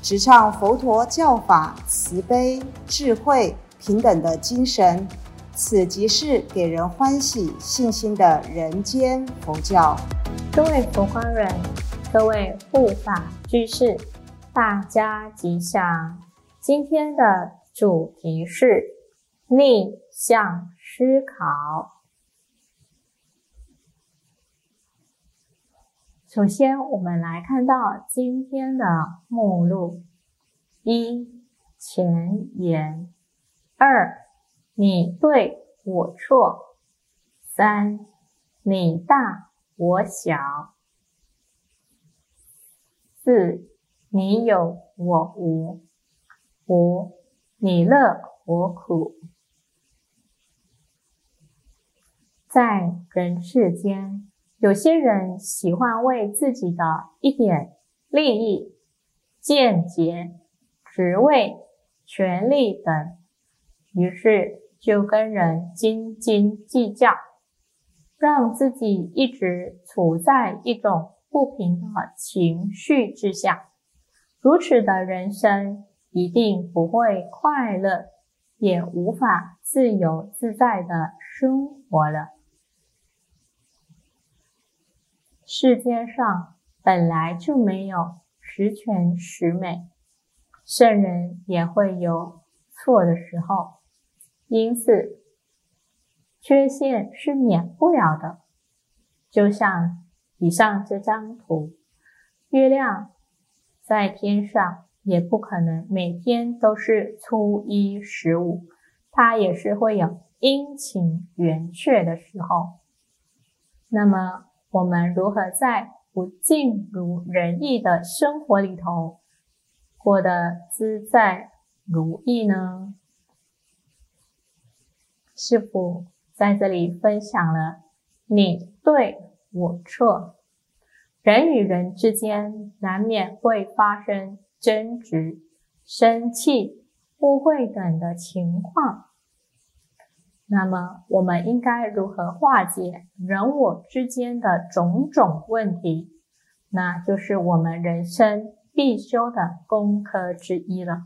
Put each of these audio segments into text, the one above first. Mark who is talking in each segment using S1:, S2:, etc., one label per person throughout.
S1: 直唱佛陀教法慈悲、智慧、平等的精神。此即是给人欢喜、信心的人间佛教。
S2: 各位佛光人，各位护法居士，大家吉祥。今天的主题是逆向思考。首先，我们来看到今天的目录：一、前言；二、你对我错，三你大我小，四你有我无，五你乐我苦。在人世间，有些人喜欢为自己的一点利益、见解、职位、权力等，于是。就跟人斤斤计较，让自己一直处在一种不平的情绪之下。如此的人生一定不会快乐，也无法自由自在的生活了。世间上本来就没有十全十美，圣人也会有错的时候。因此，缺陷是免不了的。就像以上这张图，月亮在天上，也不可能每天都是初一十五，它也是会有阴晴圆缺的时候。那么，我们如何在不尽如人意的生活里头，过得自在如意呢？师傅在这里分享了你对我错，人与人之间难免会发生争执、生气、误会等的情况。那么，我们应该如何化解人我之间的种种问题？那就是我们人生必修的功课之一了。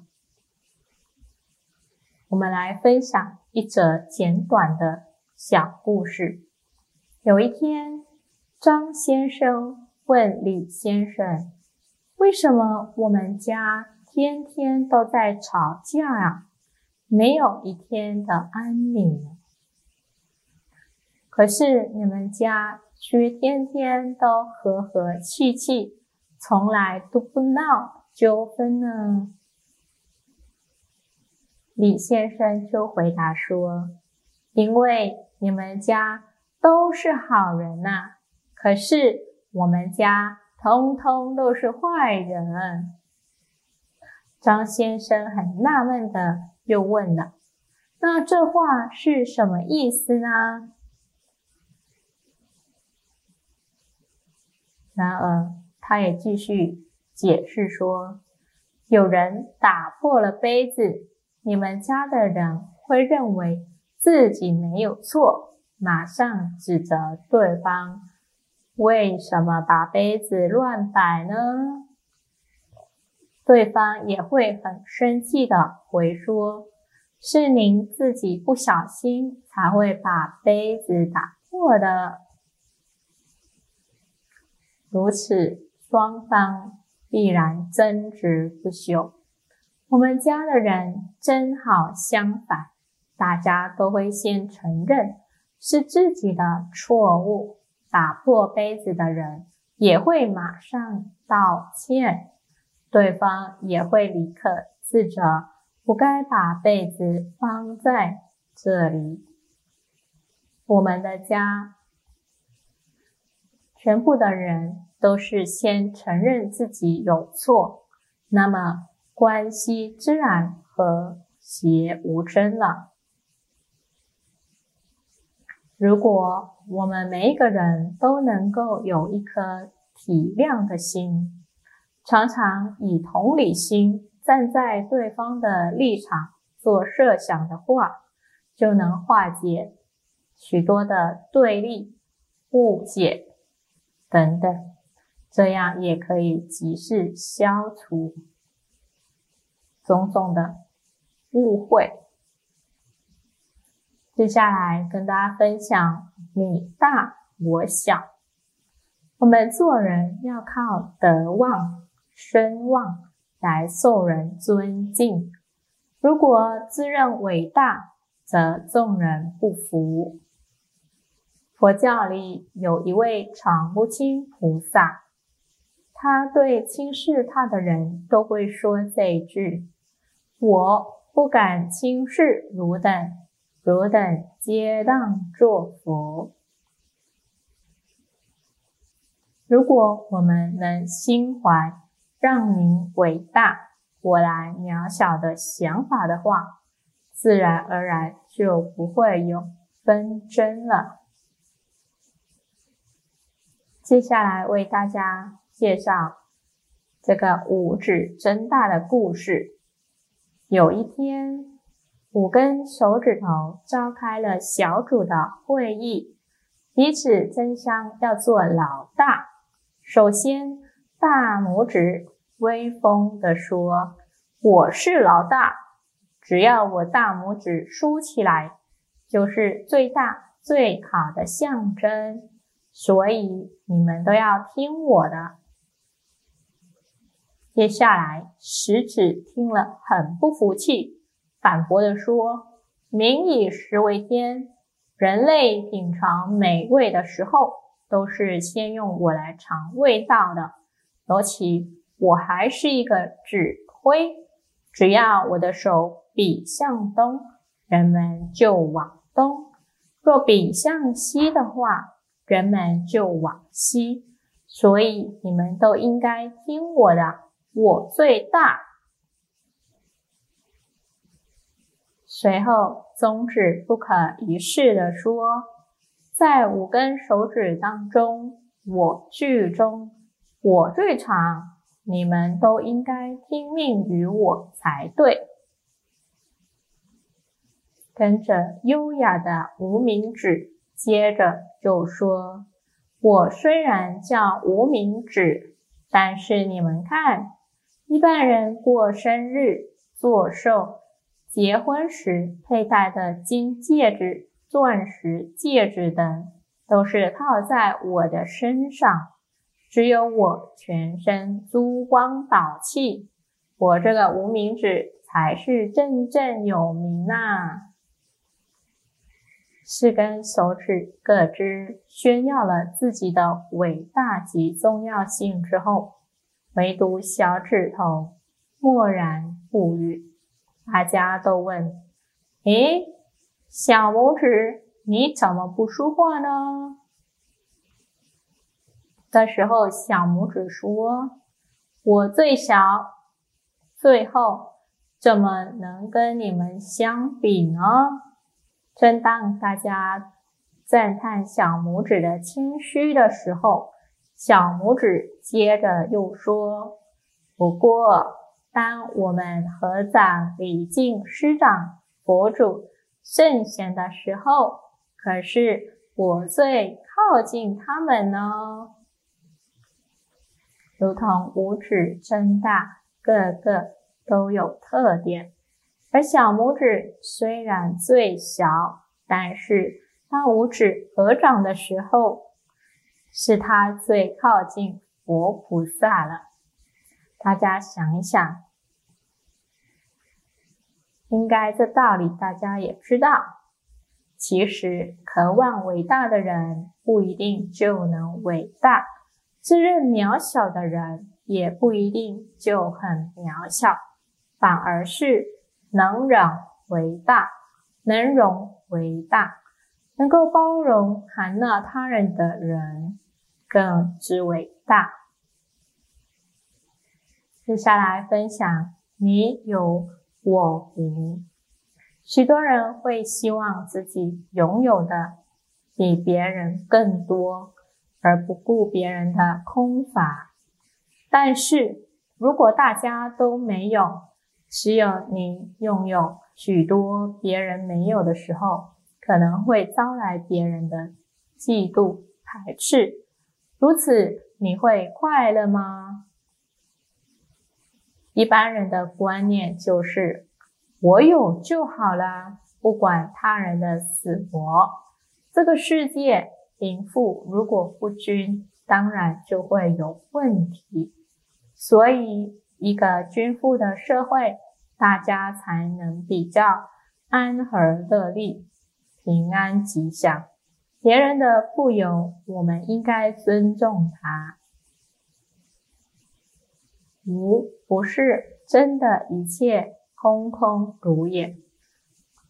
S2: 我们来分享一则简短的小故事。有一天，张先生问李先生：“为什么我们家天天都在吵架啊？没有一天的安宁。可是你们家却天天都和和气气，从来都不闹纠纷呢？”李先生就回答说：“因为你们家都是好人呐，可是我们家通通都是坏人。”张先生很纳闷的又问了：“那这话是什么意思呢？”然而，他也继续解释说：“有人打破了杯子。”你们家的人会认为自己没有错，马上指责对方为什么把杯子乱摆呢？对方也会很生气的回说：“是您自己不小心才会把杯子打破的。”如此，双方必然争执不休。我们家的人正好，相反，大家都会先承认是自己的错误。打破杯子的人也会马上道歉，对方也会立刻自责，不该把杯子放在这里。我们的家，全部的人都是先承认自己有错，那么。关系自然和谐无争了。如果我们每一个人都能够有一颗体谅的心，常常以同理心站在对方的立场做设想的话，就能化解许多的对立、误解等等，这样也可以及时消除种种的误会。接下来跟大家分享你大我小。我们做人要靠德望、声望来受人尊敬。如果自认伟大，则众人不服。佛教里有一位常不轻菩萨，他对轻视他的人都会说这一句：“我不敢轻视汝等。”汝等皆当作佛。如果我们能心怀让您伟大，我来渺小的想法的话，自然而然就不会有纷争了。接下来为大家介绍这个五指增大的故事。有一天。五根手指头召开了小组的会议，彼此争相要做老大。首先，大拇指威风地说：“我是老大，只要我大拇指竖起来，就是最大最好的象征。所以你们都要听我的。”接下来，食指听了很不服气。反驳的说：“民以食为天，人类品尝美味的时候，都是先用我来尝味道的。尤其我还是一个指挥，只要我的手比向东，人们就往东；若比向西的话，人们就往西。所以你们都应该听我的，我最大。”随后，宗旨不可一世的说，在五根手指当中，我剧中我最长，你们都应该听命于我才对。跟着优雅的无名指，接着就说：“我虽然叫无名指，但是你们看，一般人过生日、做寿。”结婚时佩戴的金戒指、钻石戒指等，都是套在我的身上。只有我全身珠光宝气，我这个无名指才是真正有名呐！四根手指各自炫耀了自己的伟大及重要性之后，唯独小指头默然不语。大家都问：“诶，小拇指，你怎么不说话呢？”的时候，小拇指说：“我最小，最后怎么能跟你们相比呢？”正当大家赞叹小拇指的谦虚的时候，小拇指接着又说：“不过。”当我们合掌礼敬师长、佛祖、圣贤的时候，可是我最靠近他们呢。如同五指增大，个个都有特点。而小拇指虽然最小，但是当五指合掌的时候，是它最靠近佛菩萨了。大家想一想，应该这道理大家也知道。其实，渴望伟大的人不一定就能伟大，自认渺小的人也不一定就很渺小，反而是能忍为大，能容为大，能够包容含纳他人的人更之伟大。接下来分享你有我无。许多人会希望自己拥有的比别人更多，而不顾别人的空乏。但是如果大家都没有，只有你拥有许多别人没有的时候，可能会招来别人的嫉妒排斥。如此，你会快乐吗？一般人的观念就是我有就好啦，不管他人的死活。这个世界贫富如果不均，当然就会有问题。所以，一个均富的社会，大家才能比较安和乐利、平安吉祥。别人的富有，我们应该尊重他。无不是真的一切空空如也，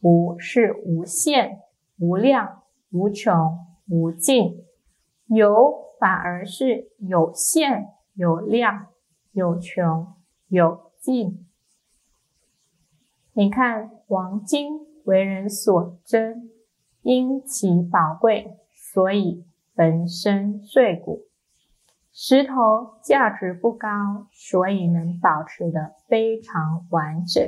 S2: 无是无限、无量、无穷、无尽；有反而是有限、有量、有穷、有尽。你看，黄金为人所珍。因其宝贵，所以粉身碎骨；石头价值不高，所以能保持的非常完整。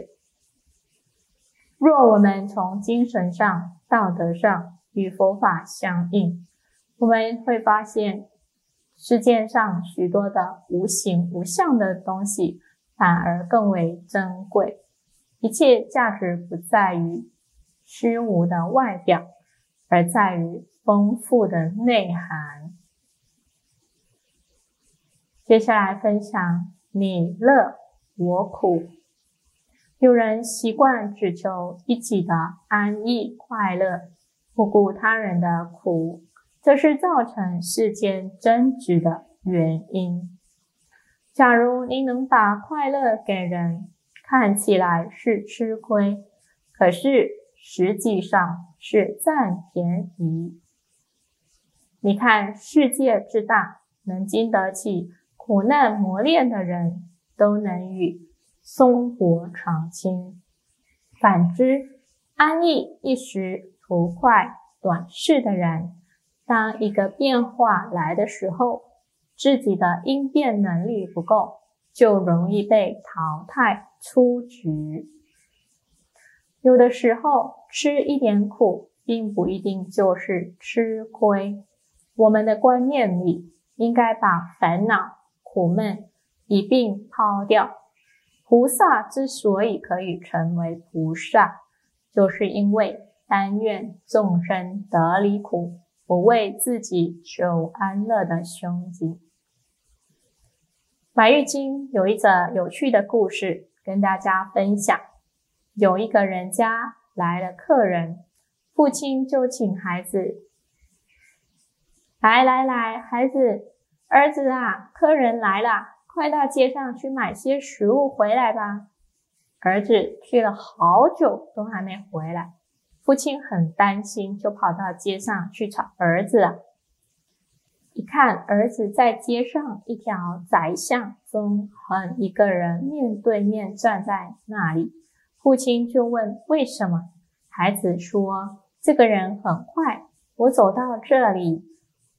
S2: 若我们从精神上、道德上与佛法相应，我们会发现世界上许多的无形无相的东西反而更为珍贵。一切价值不在于虚无的外表。而在于丰富的内涵。接下来分享你乐我苦。有人习惯只求一己的安逸快乐，不顾他人的苦，这是造成世间争执的原因。假如你能把快乐给人，看起来是吃亏，可是实际上。是占便宜。你看，世界之大，能经得起苦难磨练的人，都能与松柏长青。反之，安逸一时、图快短视的人，当一个变化来的时候，自己的应变能力不够，就容易被淘汰出局。有的时候吃一点苦，并不一定就是吃亏。我们的观念里应该把烦恼、苦闷一并抛掉。菩萨之所以可以成为菩萨，就是因为但愿众生得离苦，不为自己求安乐的胸襟。《白玉京》有一则有趣的故事跟大家分享。有一个人家来了客人，父亲就请孩子来来来，孩子，儿子啊，客人来了，快到街上去买些食物回来吧。儿子去了好久都还没回来，父亲很担心，就跑到街上去找儿子。一看，儿子在街上一条窄巷中，和一个人面对面站在那里。父亲就问：“为什么？”孩子说：“这个人很坏，我走到这里，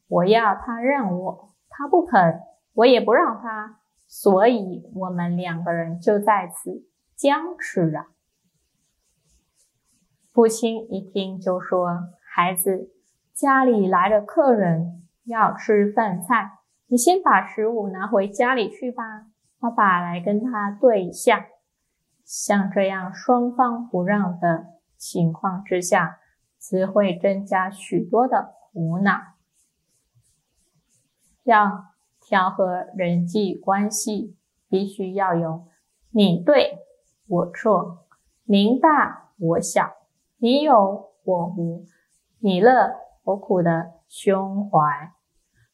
S2: 我要他让我，他不肯，我也不让他，所以我们两个人就在此僵持着。”父亲一听就说：“孩子，家里来了客人，要吃饭菜，你先把食物拿回家里去吧，爸爸来跟他对一下。”像这样双方不让的情况之下，只会增加许多的苦恼。要调和人际关系，必须要有你对我错、您大我小、你有我无、你乐我苦的胸怀。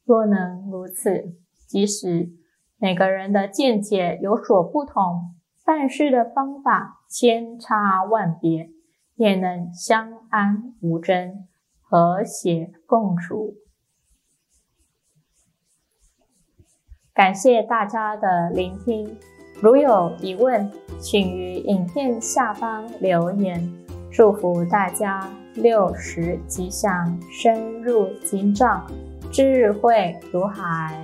S2: 若能如此，即使每个人的见解有所不同。办事的方法千差万别，也能相安无争，和谐共处。感谢大家的聆听，如有疑问，请于影片下方留言。祝福大家六十吉祥，深入经藏，智慧如海。